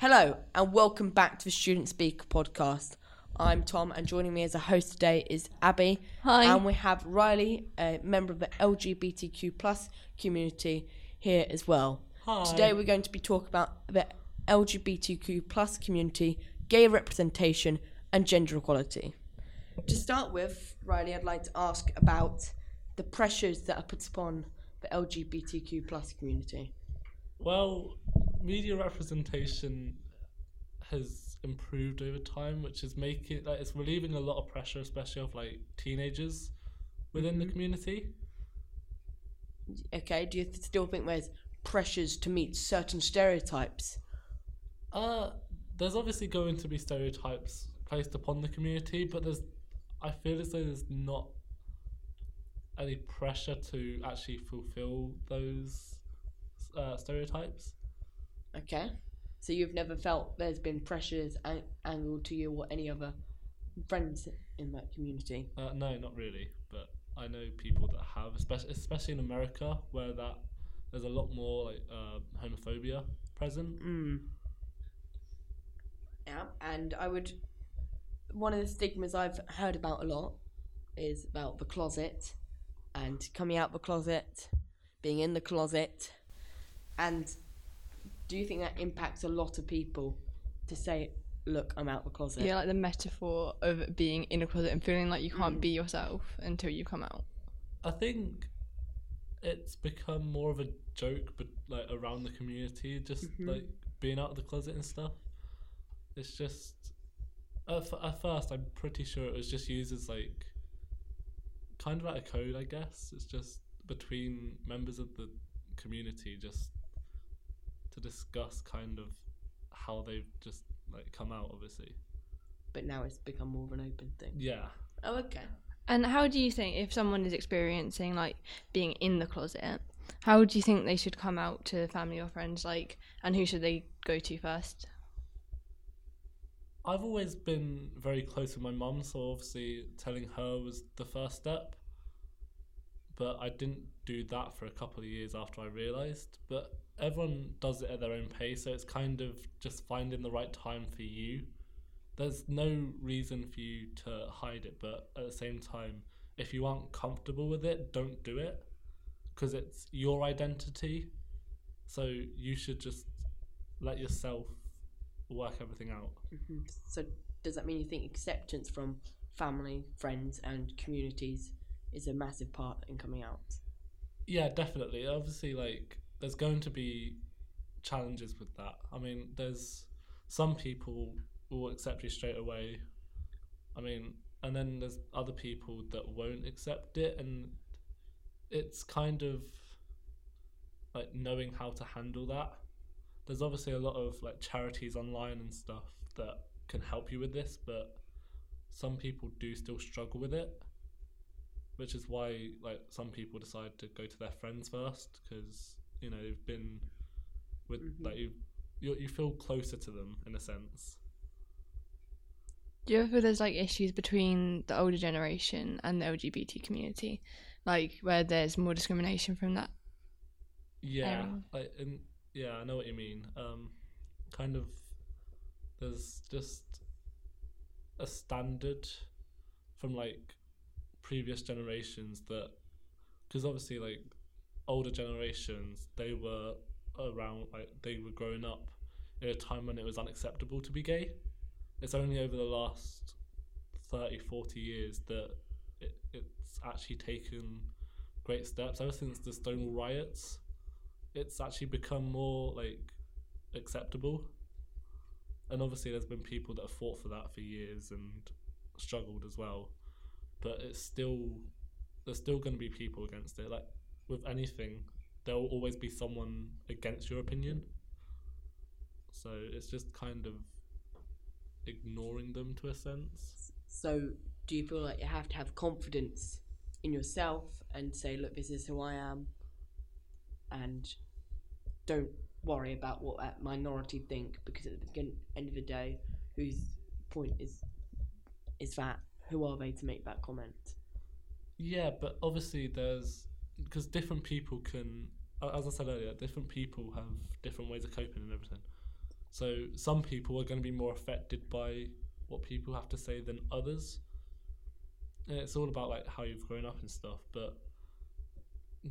Hello, and welcome back to the Student Speaker podcast. I'm Tom, and joining me as a host today is Abby. Hi. And we have Riley, a member of the LGBTQ plus community, here as well. Hi. Today we're going to be talking about the LGBTQ plus community, gay representation, and gender equality. To start with, Riley, I'd like to ask about the pressures that are put upon the LGBTQ plus community. Well, media representation has improved over time, which is making like it's relieving a lot of pressure, especially of like teenagers within the community. Okay, do you th- still think there's pressures to meet certain stereotypes? Uh there's obviously going to be stereotypes placed upon the community, but there's I feel as though there's not any pressure to actually fulfill those uh, stereotypes. Okay, so you've never felt there's been pressures an- angled to you or any other friends in that community? Uh, no, not really. But I know people that have, especially especially in America, where that there's a lot more like uh, homophobia present. Mm. Yeah, and I would. One of the stigmas I've heard about a lot is about the closet and coming out the closet, being in the closet. And do you think that impacts a lot of people to say, look, I'm out of the closet? Yeah, like the metaphor of being in a closet and feeling like you can't mm. be yourself until you come out. I think it's become more of a joke, but like around the community, just mm-hmm. like being out of the closet and stuff. It's just at, f- at first, I'm pretty sure it was just used as like kind of like a code, I guess. It's just between members of the community, just to discuss kind of how they've just like come out. Obviously, But now it's become more of an open thing. yeah. Oh, okay. And how do you think if someone is experiencing like being in the closet, how do you think they should come out to family or friends like and who should they go to first? I've always been very close with my mum, so obviously telling her was the first step. But I didn't do that for a couple of years after I realised. But everyone does it at their own pace, so it's kind of just finding the right time for you. There's no reason for you to hide it, but at the same time, if you aren't comfortable with it, don't do it because it's your identity. So you should just let yourself work everything out. hmm So does that mean you think acceptance from family, friends, and communities is a massive part in coming out? Yeah, definitely. Obviously, like there's going to be challenges with that. I mean, there's some people will accept you straight away. I mean, and then there's other people that won't accept it, and it's kind of like knowing how to handle that. There's obviously a lot of like charities online and stuff that can help you with this, but some people do still struggle with it which is why like some people decide to go to their friends first because you know you've been with Mhm. like you you you feel closer to them in a sense. Do you ever feel there's like issues between the older generation and the LGBT community? Like where there's more discrimination from that? Yeah, like and yeah, I know what you mean. Um, kind of there's just a standard from like previous generations that because obviously like older generations they were around like they were growing up in a time when it was unacceptable to be gay. It's only over the last 30 40 years that it, it's actually taken great steps. Ever since the stonewall riots it's actually become more like acceptable. And obviously there's been people that have fought for that for years and struggled as well but it's still there's still going to be people against it. Like with anything there will always be someone against your opinion. So it's just kind of ignoring them to a sense. So do you feel like you have to have confidence in yourself and say, look, this is who I am, and don't worry about what that minority think? Because at the end of the day, whose point is is that? Who are they to make that comment? Yeah, but obviously there's because different people can, as I said earlier, different people have different ways of coping and everything. So some people are going to be more affected by what people have to say than others. And it's all about like how you've grown up and stuff, but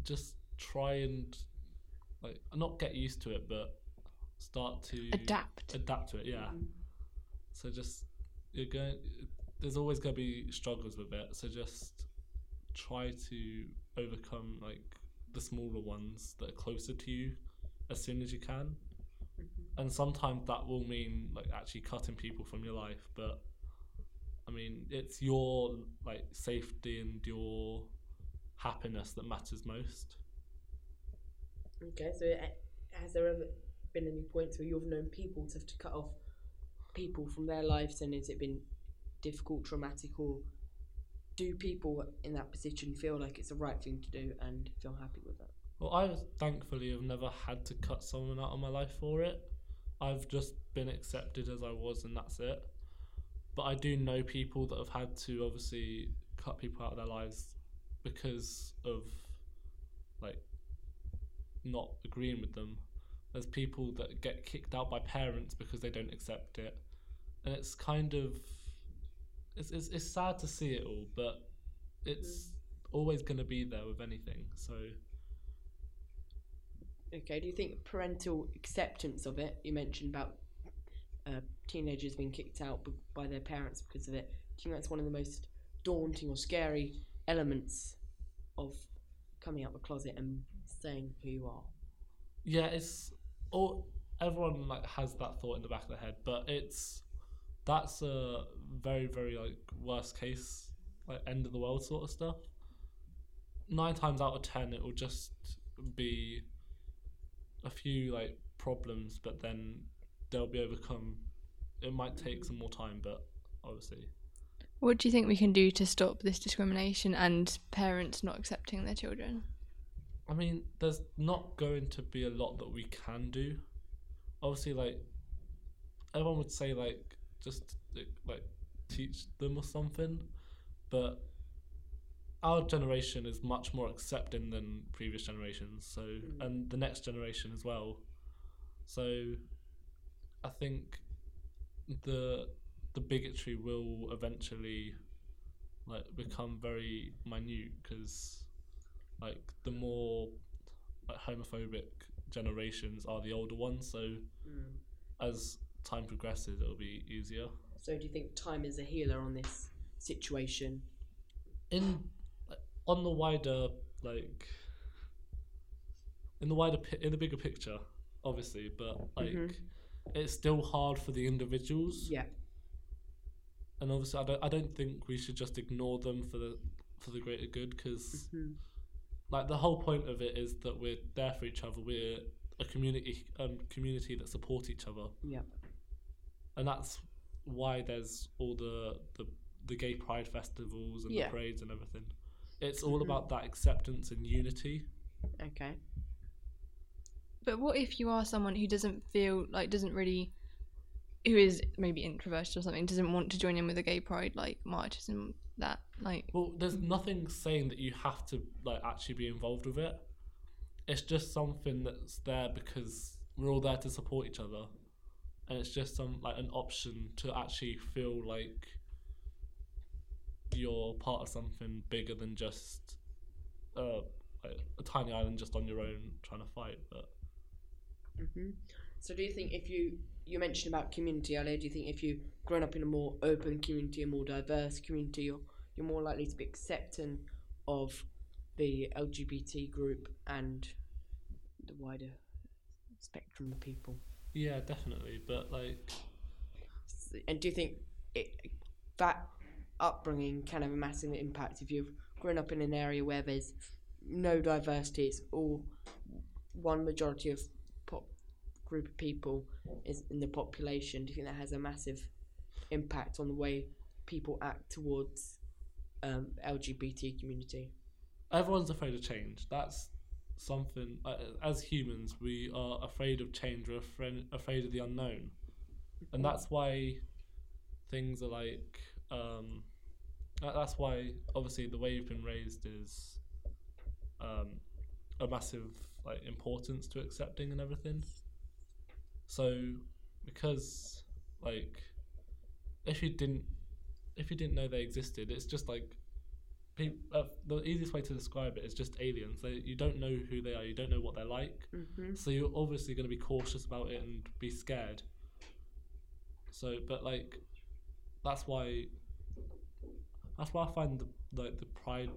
just try and like not get used to it, but start to Adapt. adapt to it. Yeah. Mm-hmm. So just you're going. There's always going to be struggles with it. So just try to overcome like the smaller ones that are closer to you as soon as you can. Mm-hmm. And sometimes that will mean like actually cutting people from your life, but I mean it's your like safety and your happiness that matters most. Okay, so has there ever been any points where you've known people to have to cut off people from their lives, and has it been difficult, traumatic, or do people in that position feel like it's the right thing to do and feel happy with that? Well, I thankfully have never had to cut someone out of my life for it. I've just been accepted as I was, and that's it. But I do know people that have had to obviously cut people out of their lives because of like not agreeing with them. There's people that get kicked out by parents because they don't accept it, and it's kind of it's it's, it's sad to see it all, but it's always going to be there with anything. So Okay, do you think parental acceptance of it? You mentioned about uh, teenagers being kicked out b- by their parents because of it. Do you think that's one of the most daunting or scary elements of coming out of the closet and saying who you are? yeah, it's all everyone like has that thought in the back of their head, but it's that's a very very like worst case like end of the world sort of stuff. Nine times out of ten, it will just be a few like problems, but then they'll be overcome. It might take some more time, but obviously, What do you think we can do to stop this discrimination and parents not accepting their children? I mean, there's not going to be a lot that we can do. Obviously, like everyone would say, like just like, teach them or something, but our generation is much more accepting than previous generations. So, Mm. and the next generation as well. So, I think the the bigotry will eventually like become very minute because like the more like homophobic generations are the older ones so as time progresses it'll be easier So, do you think time is a healer on this situation? in on the wider like in the wider in the bigger picture obviously but like Mhm. it's still hard for the individuals Yeah. and obviously I don't I don't think we should just ignore them for the for the greater good because Mhm. like the whole point of it is that we're there for each other. We're a community um, community that support each other, Yeah. And that's why there's all the the, the gay pride festivals and Yeah. the parades and everything. It's all Mhm. about that acceptance and unity. Okay. But what if you are someone who doesn't feel like doesn't really who is maybe introverted or something, doesn't want to join in with the gay pride like marches and that like Well, there's nothing saying that you have to like actually be involved with it. It's just something that's there because we're all there to support each other, and it's just some like an option to actually feel like you're part of something bigger than just uh, like a tiny island just on your own trying to fight. But hmm So, do you think if you you mentioned about community earlier, do you think if you've grown up in a more open community, a more diverse community, you're you're more likely to be accepting of the LGBT group and the wider spectrum of people? Yeah, definitely. But like, And do you think it, that upbringing can have a massive impact if you've grown up in an area where there's no diversity, it's all one majority of pop group of people is in the population? Do you think that has a massive impact on the way people act towards um, LGBT community? everyone's afraid of change. That's something. Uh, as humans, we are afraid of change. We're afraid, afraid of the unknown, and that's why things are like. Um, that's why, obviously, the way you've been raised is um, a massive like importance to accepting and everything. So, because like if you didn't if you didn't know they existed, it's just like uh, the easiest way to describe it is just aliens. They, you don't know who they are, you don't know what they're like, Mm-hmm. so you're obviously going to be cautious about it and be scared. So, but like, that's why. That's why I find the like the pride,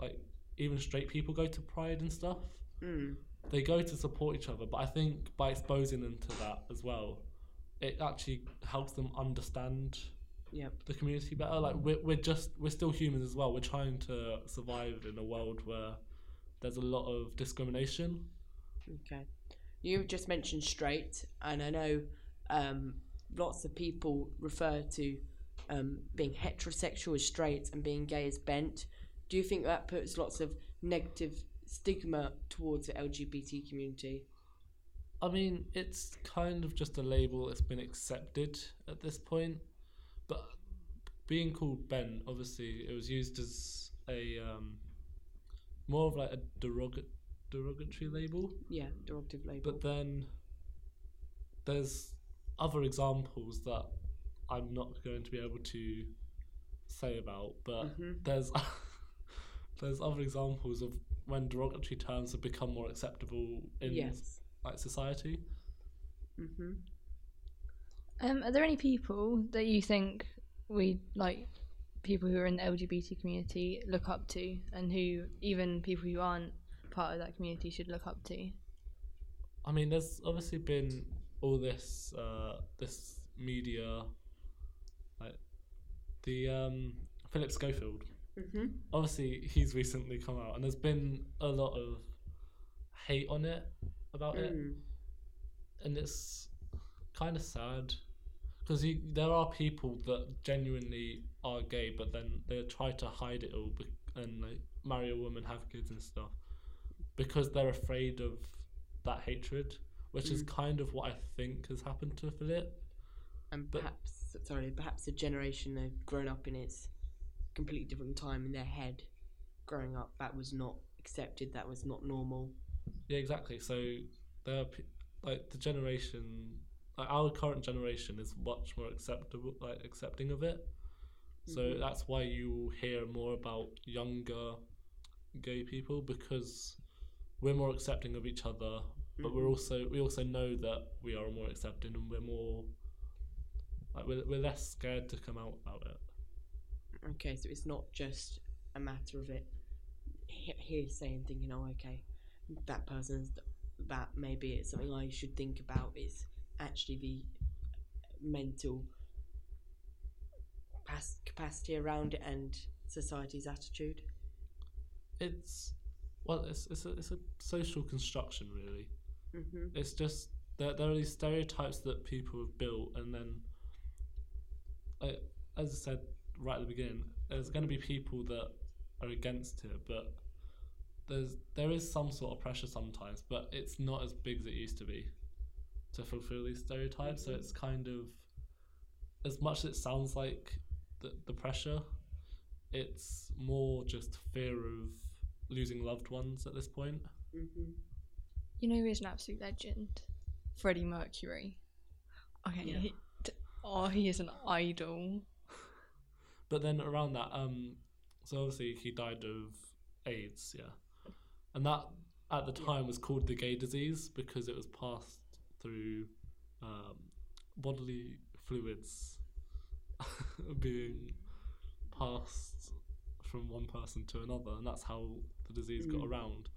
like even straight people go to pride and stuff. Mm. They go to support each other, but I think by exposing them to that as well, it actually helps them understand Yep. the community better. Like we're we're just we're still humans as well. We're trying to survive in a world where there's a lot of discrimination. Okay. You just mentioned straight, and I know um, lots of people refer to um, being heterosexual as straight and being gay as bent. Do you think that puts lots of negative stigma towards the LGBT community? I mean, it's kind of just a label that's been accepted at this point. But being called bent, obviously, it was used as a um, more of like a derog- derogatory label. Yeah, derogative label. But then there's other examples that I'm not going to be able to say about, but Mhm. there's there's other examples of when derogatory terms have become more acceptable in yes. like society. hmm Um, are there any people that you think we like people who are in the LGBT community look up to, and who even people who aren't part of that community should look up to? I mean, there's obviously been all this uh, this media, like the um, Philip Schofield. hmm Obviously, he's recently come out, and there's been a lot of hate on it about it, Mm. and it's kind of sad because there are people that genuinely are gay, but then they try to hide it all be- and like marry a woman, have kids and stuff because they're afraid of that hatred, which is Mm. kind of what I think has happened to Philip. And But- perhaps, sorry, perhaps a generation they've grown up in its completely different time in their head. Growing up, that was not accepted. That was not normal. Yeah, exactly. So there are like the generation, like our current generation is much more acceptable, like accepting of it. So Mhm. that's why you hear more about younger gay people because we're more accepting of each other, but we're Mhm. also we also know that we are more accepting and we're more like we're, we're less scared to come out about it. Okay, so it's not just a matter of it he- hearsay and thinking, oh, okay, that person's th- that maybe it's something I should think about. It's actually the mental capacity around it and society's attitude. It's well, it's it's a, it's a social construction really. hmm It's just there, there are these stereotypes that people have built, and then, like, as I said right at the beginning, there's going to be people that are against it, but there's there is some sort of pressure sometimes, but it's not as big as it used to be to fulfill these stereotypes. So it's kind of as much as it sounds like the the pressure, it's more just fear of losing loved ones at this point. hmm You know who is an absolute legend? Freddie Mercury. Okay. Yeah. He, t- oh, he is an idol. But then around that, um, so obviously he died of AIDS, yeah, and that at the time was called the gay disease because it was passed through um, bodily fluids being passed from one person to another, and that's how the disease got Mm. around.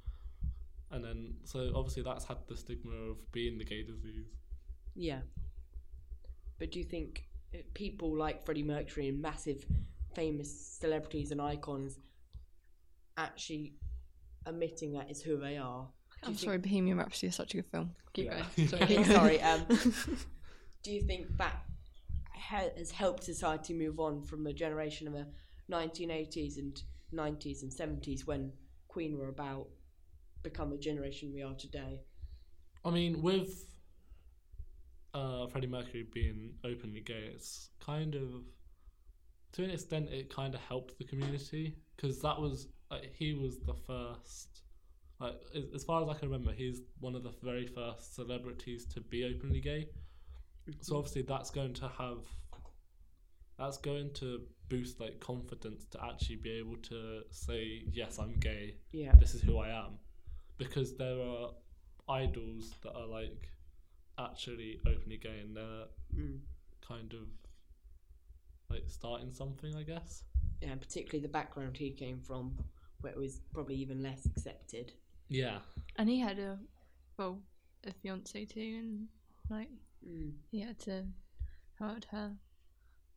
And then, so obviously that's had the stigma of being the gay disease. Yeah. But do you think uh, people like Freddie Mercury and massive famous celebrities and icons actually admitting that is who they are? Do I'm you sorry, Bohemian Rhapsody is such a good film. Keep Yeah. going. Sorry, keep going. sorry, um, Do you think that ha- has helped society move on from the generation of the 1980s and 90s and 70s when Queen were about become the generation we are today? I mean, with uh, Freddie Mercury being openly gay, it's kind of, to an extent, it kind of helped the community because that was like he was the first. Like as, far as I can remember, he's one of the very first celebrities to be openly gay, So obviously that's going to have that's going to boost like confidence to actually be able to say yes I'm gay Yeah. this is who I am because there are idols that are like actually openly gay and they're Mm. kind of like starting something I guess Yeah, and particularly the background he came from, where it was probably even less accepted. Yeah And he had a well, a fiance too, and like Mm. he had to come out to her.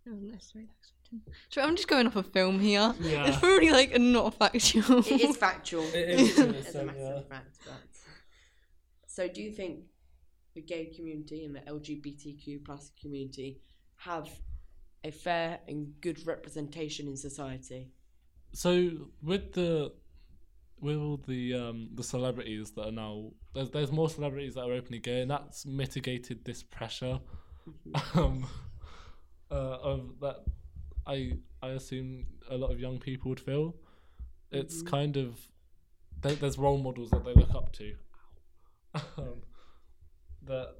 It wasn't necessarily that exciting. So I'm just going off a film here. Yeah. It's probably like not factual. It is factual. It is It's a extent, massive yeah. fact, but so do you think the gay community and the LGBTQ plus community have a fair and good representation in society? So with the with all the um the celebrities that are now there's there's more celebrities that are openly gay and that's mitigated this pressure um uh, of that I I assume a lot of young people would feel. It's Mhm. kind of there, there's role models that they look up to. Um, that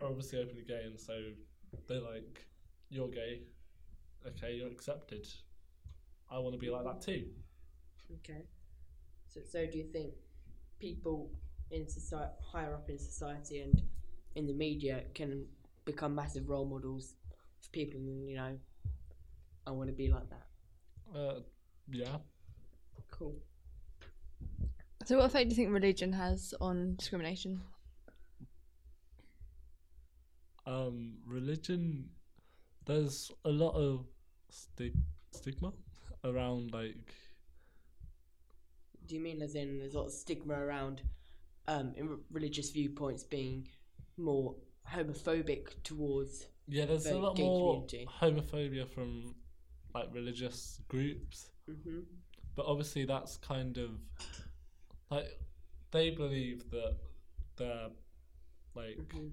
are obviously openly gay and so they're like you're gay. Okay you're accepted. I want to be like that too Okay. So, so do you think people in society, higher up in society and in the media, can become massive role models for people? And you know, I want to be like that. uh, yeah Cool. so what effect do you think religion has on discrimination? um religion there's a lot of sti- stigma around like Do you mean as in there's a lot of stigma around um, in religious viewpoints being more homophobic towards? yeah there's a lot more community. homophobia from like religious groups Mm-hmm. but obviously that's kind of like they believe that they're like Mm-hmm.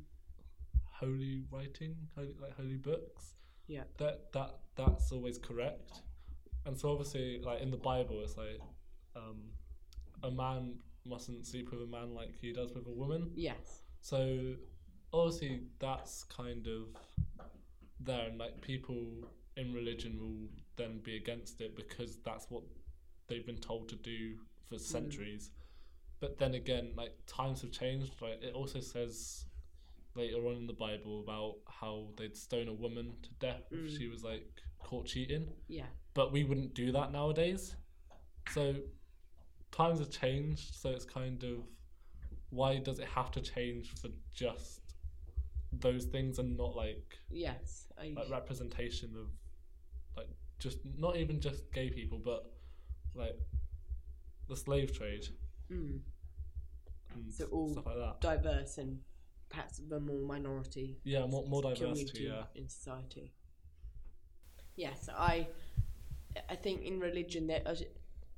holy writing holy, like holy books Yeah. that that that's always correct and so obviously like in the bible it's like um a man mustn't sleep with a man like he does with a woman Yes. so obviously that's kind of there and like people in religion will then be against it because that's what they've been told to do for centuries but then again like times have changed like it also says later on in the bible about how they'd stone a woman to death if Mm. she was like caught cheating Yeah. but we wouldn't do that nowadays. So times have changed, so it's kind of why does it have to change for just those things and not like Yes. I, like representation of like just not even just gay people but like the slave trade mm, So all stuff like that. diverse and perhaps the more minority Yeah, more more diversity, yeah. in society. Yes, I I think in religion there are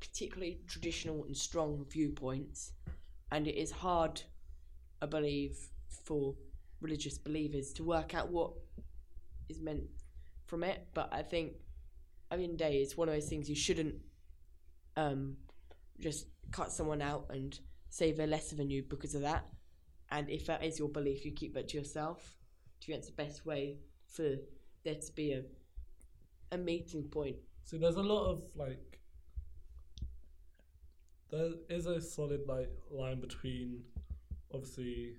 particularly traditional and strong viewpoints, and it is hard, I believe, for religious believers to work out what is meant from it. But I think, I mean, day it's one of those things you shouldn't um, just cut someone out and say they're lesser than you because of that. And if that is your belief, you keep that to yourself. Do you think it's the best way for there to be a a meeting point? So there's a lot of like there is a solid like line between obviously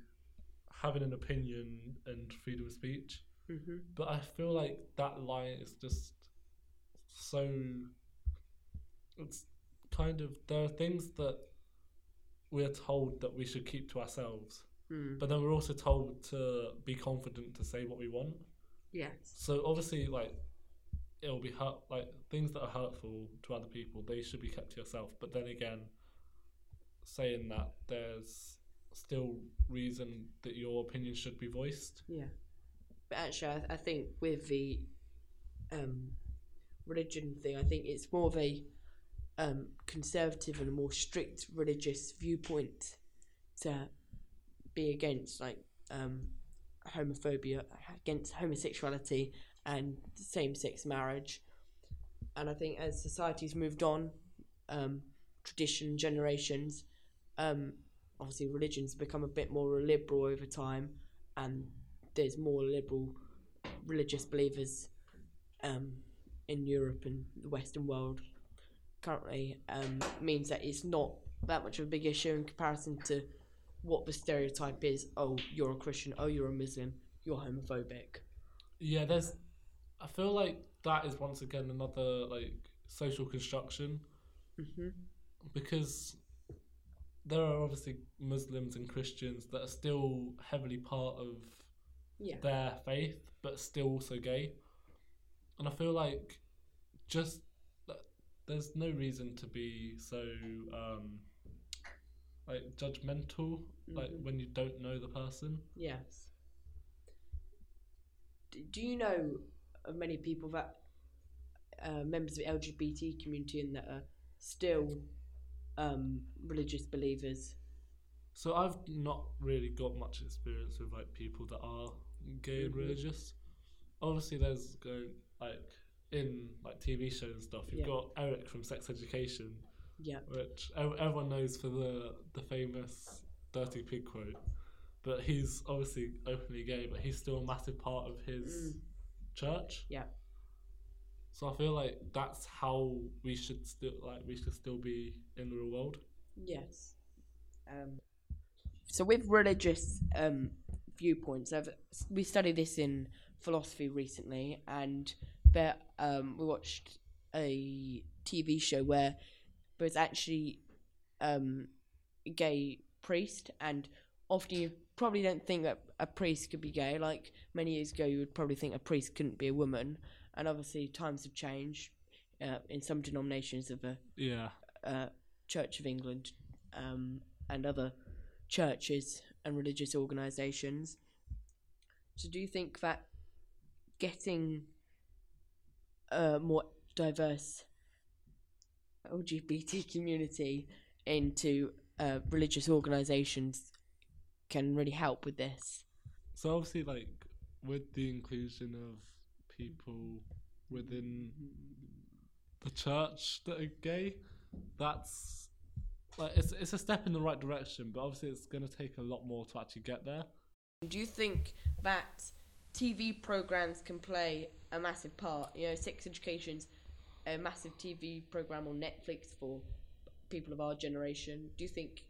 having an opinion and freedom of speech, Mm-hmm. but I feel like that line is just so it's kind of there are things that we're told that we should keep to ourselves, Mm. but then we're also told to be confident to say what we want. Yes. So obviously, like it'll be hurt. Like things that are hurtful to other people, they should be kept to yourself. But then again, saying that there's still reason that your opinion should be voiced. Yeah. But actually, I, I think with the um, religion thing, I think it's more of a um, conservative and a more strict religious viewpoint to be against, like um, homophobia, against homosexuality and same-sex marriage. And I think as society's moved on, um, tradition, generations, um, obviously religion's become a bit more liberal over time, and there's more liberal religious believers um, in Europe and the Western world currently um, means that it's not that much of a big issue in comparison to what the stereotype is. Oh, you're a Christian. Oh, you're a Muslim. You're homophobic. Yeah, there's. I feel like that is once again another like social construction hmm because there are obviously Muslims and Christians that are still heavily part of Yeah. their faith, but still also gay. And I feel like just there's no reason to be so um, like judgmental, like Mhm. when you don't know the person. Yes. D- do you know of many people that uh, members of the LGBT community and that are still um, religious believers? So I've not really got much experience with like people that are gay and Mhm. religious. Obviously, there's going like in like TV shows and stuff. You've Yeah. got Eric from Sex Education, Yeah. which everyone knows for the the famous "dirty pig" quote. But he's obviously openly gay, but he's still a massive part of his Mm. church. Yeah. So I feel like that's how we should still like we should still be in the real world. Yes. Um, so with religious um, viewpoints, I've, we studied this in philosophy recently, and there um, we watched a TV show where there was actually um, a gay priest, and often you probably don't think that a priest could be gay. Like many years ago, you would probably think a priest couldn't be a woman, and obviously times have changed. Uh, in some denominations of the Yeah. uh, Church of England um, and other churches and religious organisations. So, do you think that getting a more diverse LGBT community into uh, religious organisations can really help with this? So obviously, like with the inclusion of people within the church that are gay, that's like it's it's a step in the right direction. But obviously, it's going to take a lot more to actually get there. Do you think that TV programs can play a massive part? You know, Sex Education's a massive TV program on Netflix for people of our generation. Do you think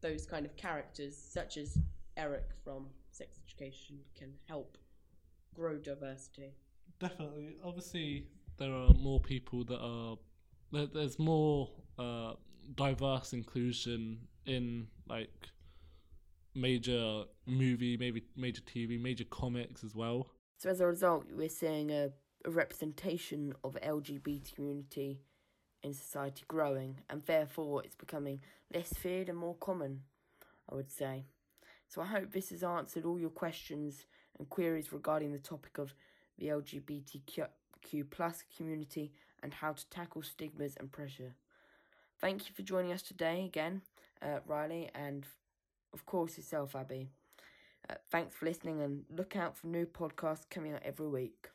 those kind of characters, such as Eric from Sex Education, can help grow diversity? Definitely. Obviously, there are more people that are there, there's more uh, diverse inclusion in like major movie, maybe major TV, major comics as well. So as a result, we're seeing a, a representation of LGBT community in society growing, and therefore it's becoming less feared and more common, I would say. So I hope this has answered all your questions and queries regarding the topic of the LGBTQ plus community and how to tackle stigmas and pressure. Thank you for joining us today again, uh, Riley, and of course yourself, Abby. Uh, thanks for listening and look out for new podcasts coming out every week.